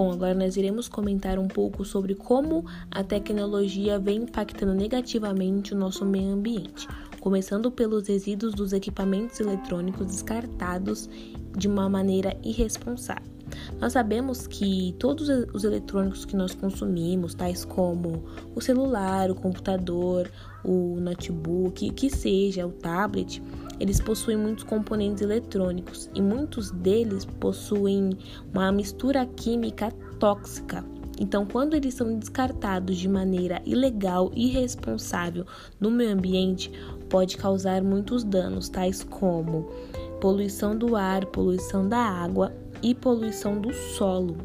Bom, agora nós iremos comentar um pouco sobre como a tecnologia vem impactando negativamente o nosso meio ambiente, começando pelos resíduos dos equipamentos eletrônicos descartados de uma maneira irresponsável. Nós sabemos que todos os eletrônicos que nós consumimos, tais como o celular, o computador, o notebook, que seja o tablet, eles possuem muitos componentes eletrônicos e muitos deles possuem uma mistura química tóxica. Então, quando eles são descartados de maneira ilegal e irresponsável no meio ambiente, pode causar muitos danos, tais como poluição do ar, poluição da água e poluição do solo.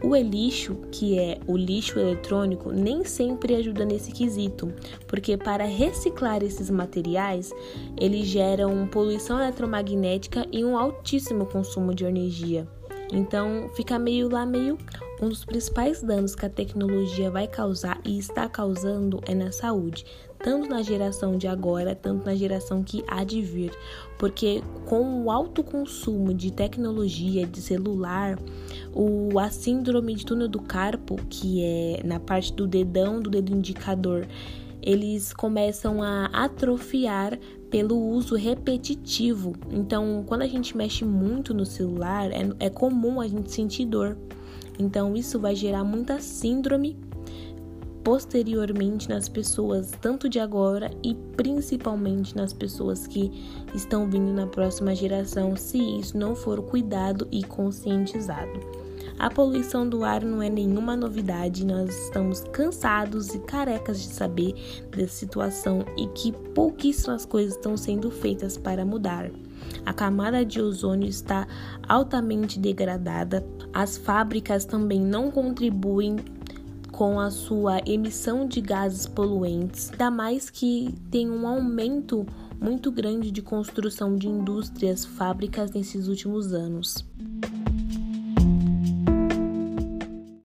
O lixo, que é o lixo eletrônico, nem sempre ajuda nesse quesito, porque para reciclar esses materiais, eles geram poluição eletromagnética e um altíssimo consumo de energia. Então, fica meio lá meio um dos principais danos que a tecnologia vai causar e está causando é na saúde, tanto na geração de agora, tanto na geração que há de vir, porque com o alto consumo de tecnologia, de celular, o, a síndrome de túnel do carpo, que é na parte do dedão, do dedo indicador, eles começam a atrofiar pelo uso repetitivo. Então, quando a gente mexe muito no celular, é, é comum a gente sentir dor. Então, isso vai gerar muita síndrome posteriormente nas pessoas, tanto de agora e principalmente nas pessoas que estão vindo na próxima geração, se isso não for cuidado e conscientizado. A poluição do ar não é nenhuma novidade, nós estamos cansados e carecas de saber dessa situação e que pouquíssimas coisas estão sendo feitas para mudar. A camada de ozônio está altamente degradada, as fábricas também não contribuem com a sua emissão de gases poluentes, ainda mais que tem um aumento muito grande de construção de indústrias, fábricas nesses últimos anos.